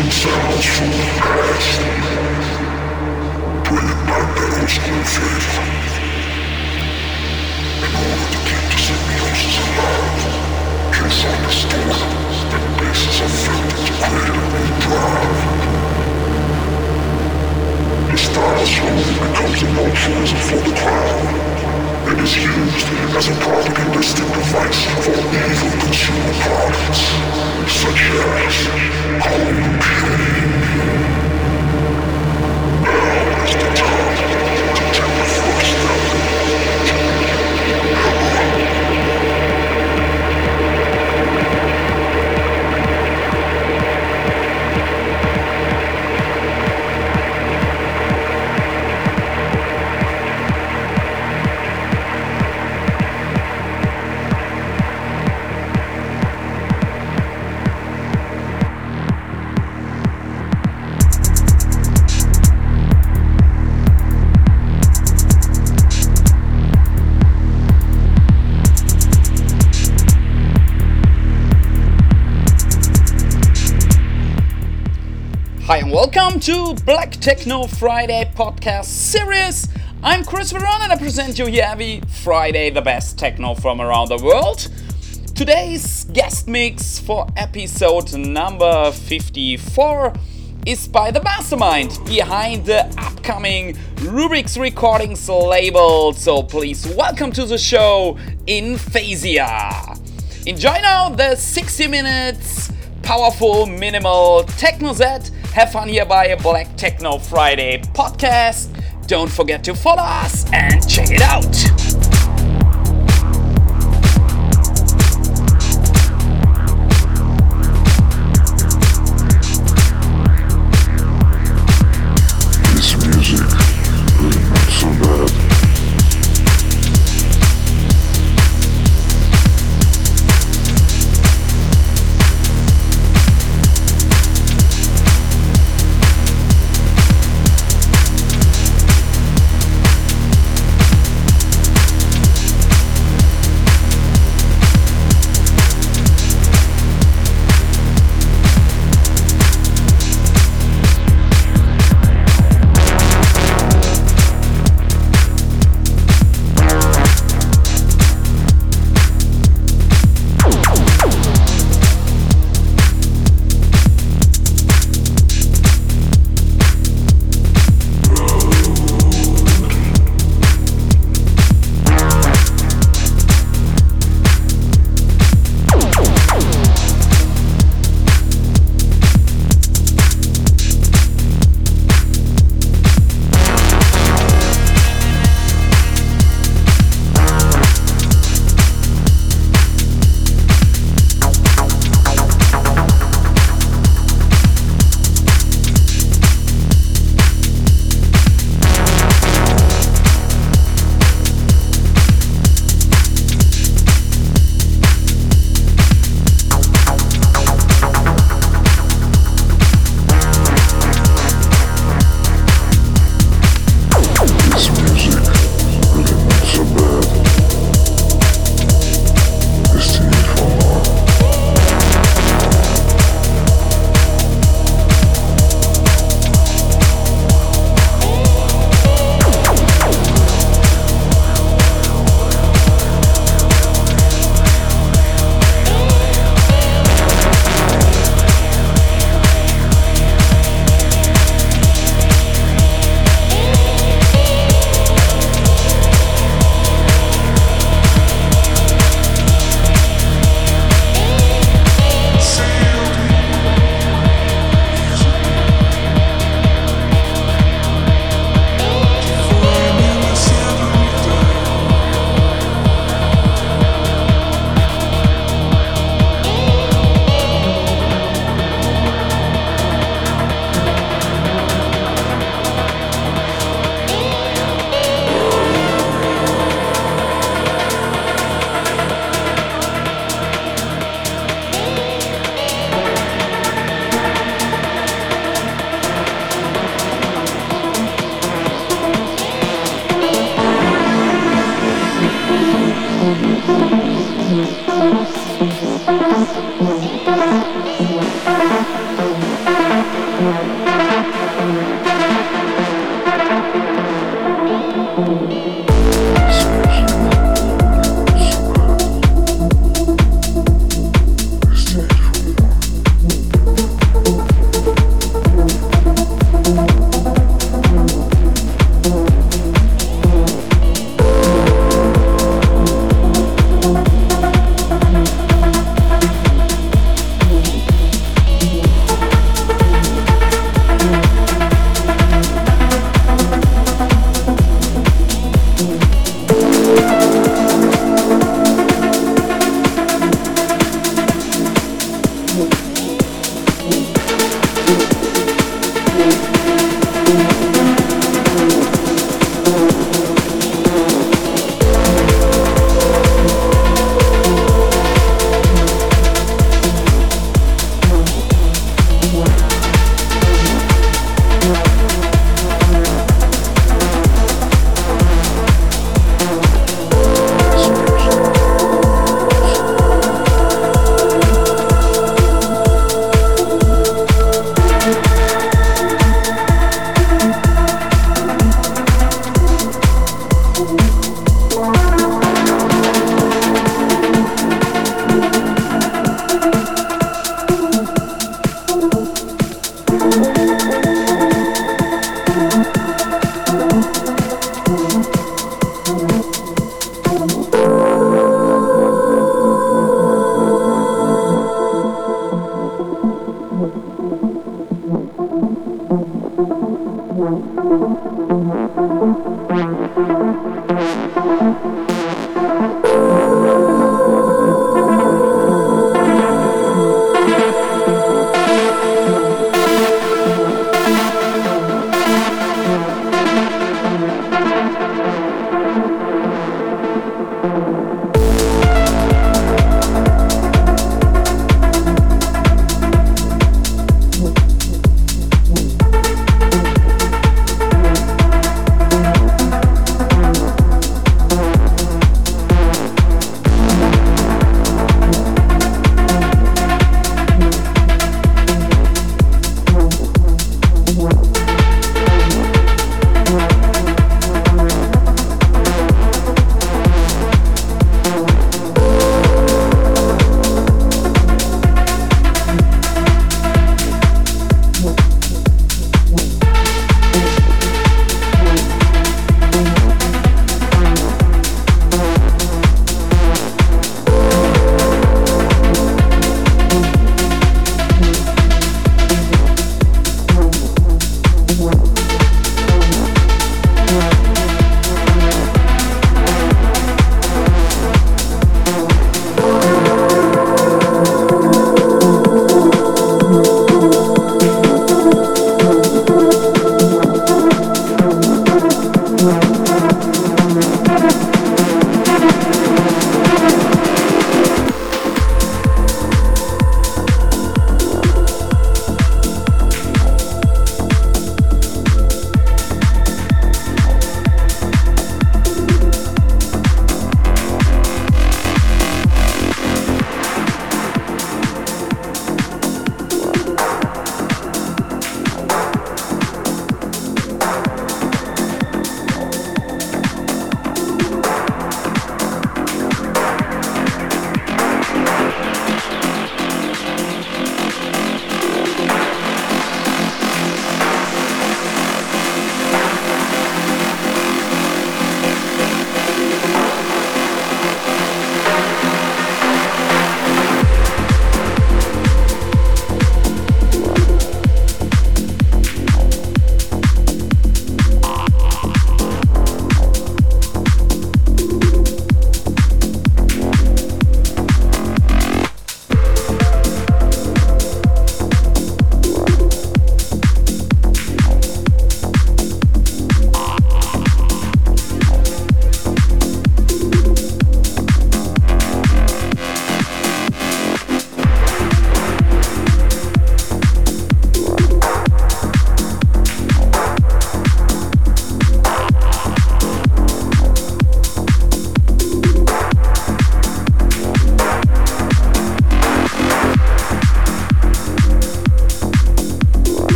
Reintroducing sounds from the past. Bringing back that old school flavor. In order to keep the symbiosis alive, Case understood that bases are filled to create new drive. The style slowly becomes a no for the crowd and is used as a propagandistic device for evil consumer products, such as the time Hi and welcome to Black Techno Friday podcast series. I'm Chris Veron and I present you here every Friday the best techno from around the world. Today's guest mix for episode number 54 is by the mastermind behind the upcoming Rubik's Recordings label. So please welcome to the show Inphasia. Enjoy now the 60 minutes powerful minimal techno set have fun here by a Black Techno Friday podcast. Don't forget to follow us and check it out.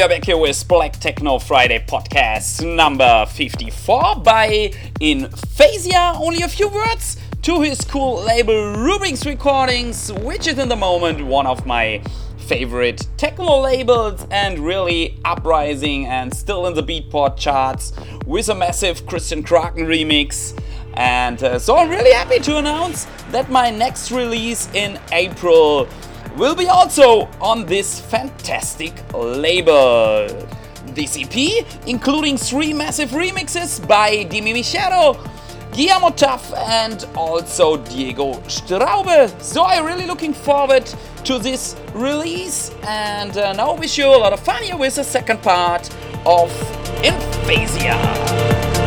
We are back here with Black Techno Friday podcast number 54 by Inphasia. Only a few words to his cool label Rubik's Recordings, which is in the moment one of my favorite techno labels and really uprising and still in the Beatport charts with a massive Christian Craken remix. And uh, so I'm really happy to announce that my next release in April will be also on this fantastic label. This EP, including three massive remixes by Dimi Mechero, Guillermo Tuff, and also Diego Straube. So I'm really looking forward to this release, and uh, now wish you a lot of fun here with the second part of Inphasia.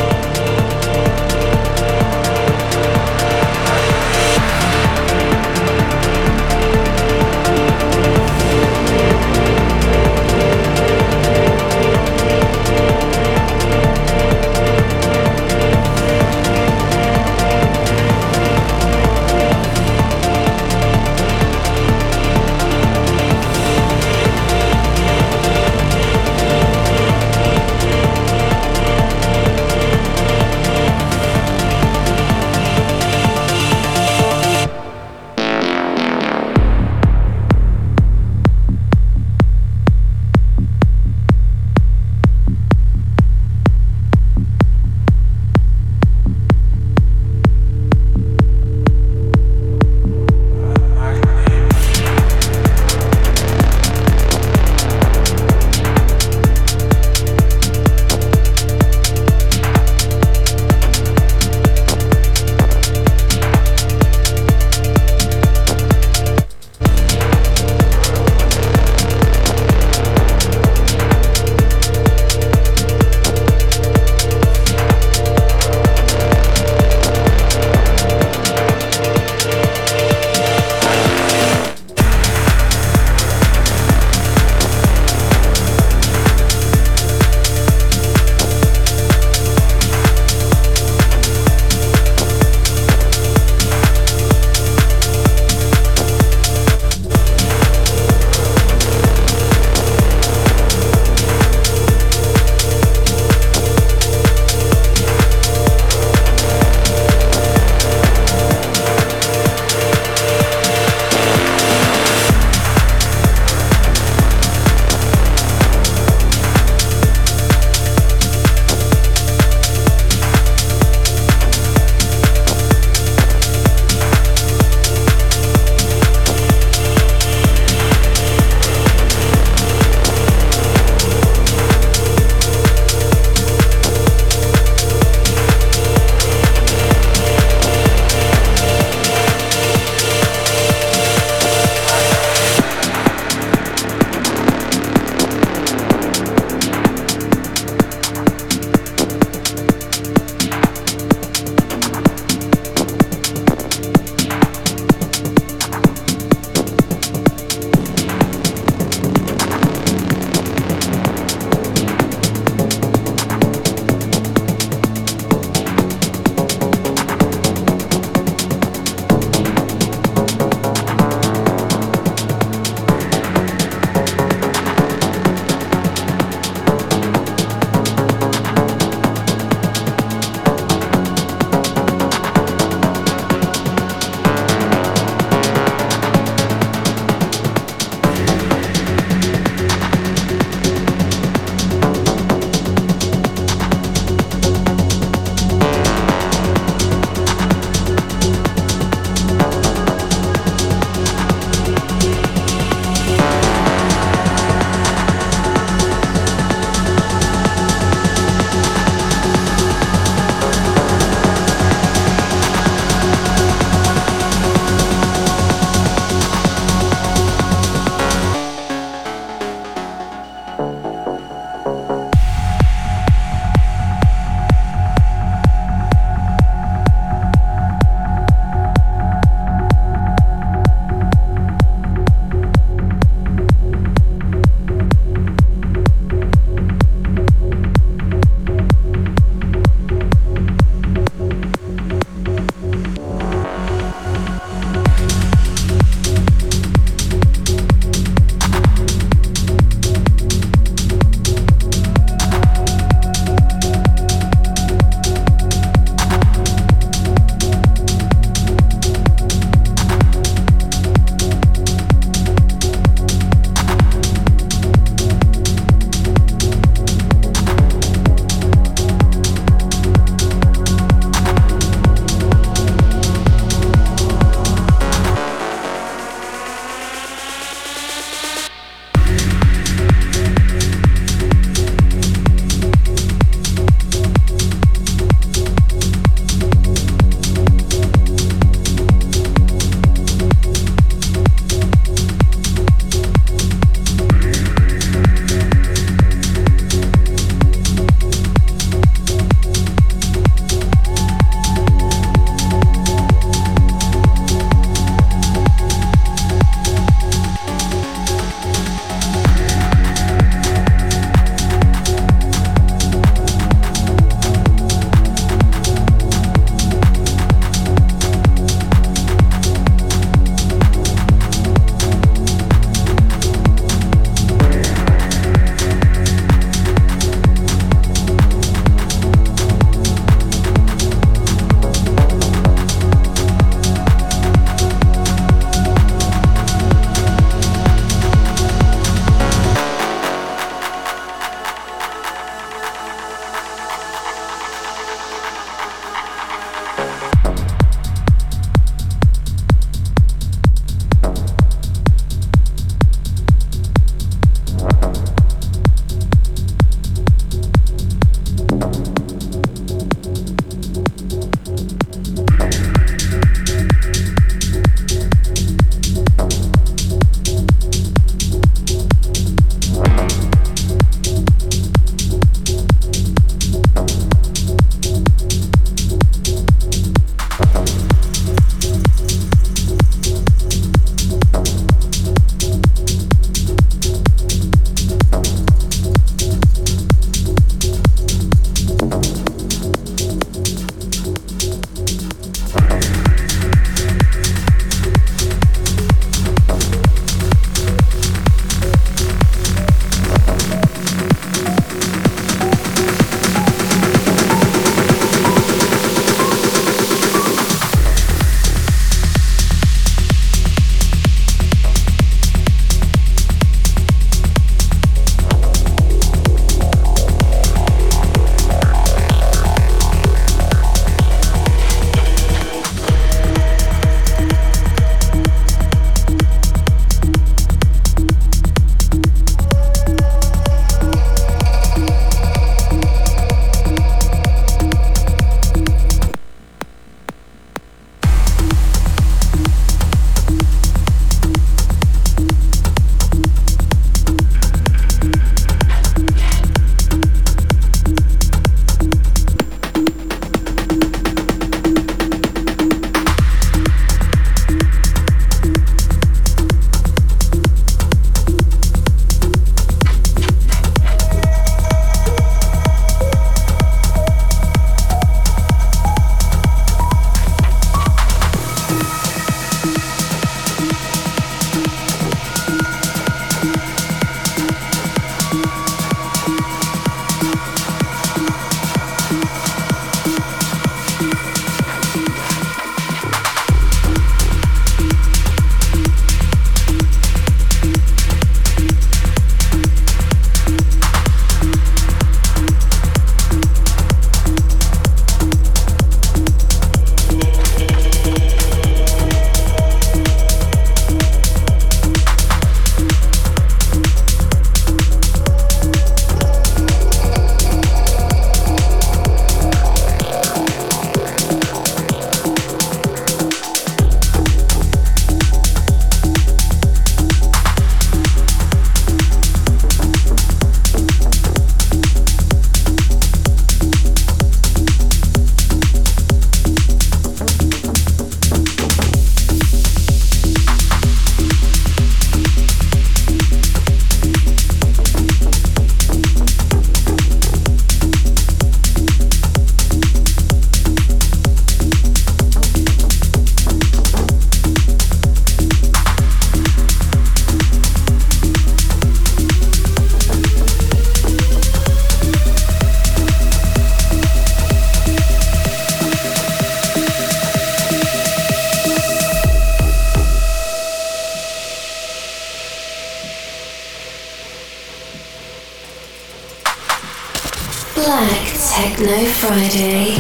Friday.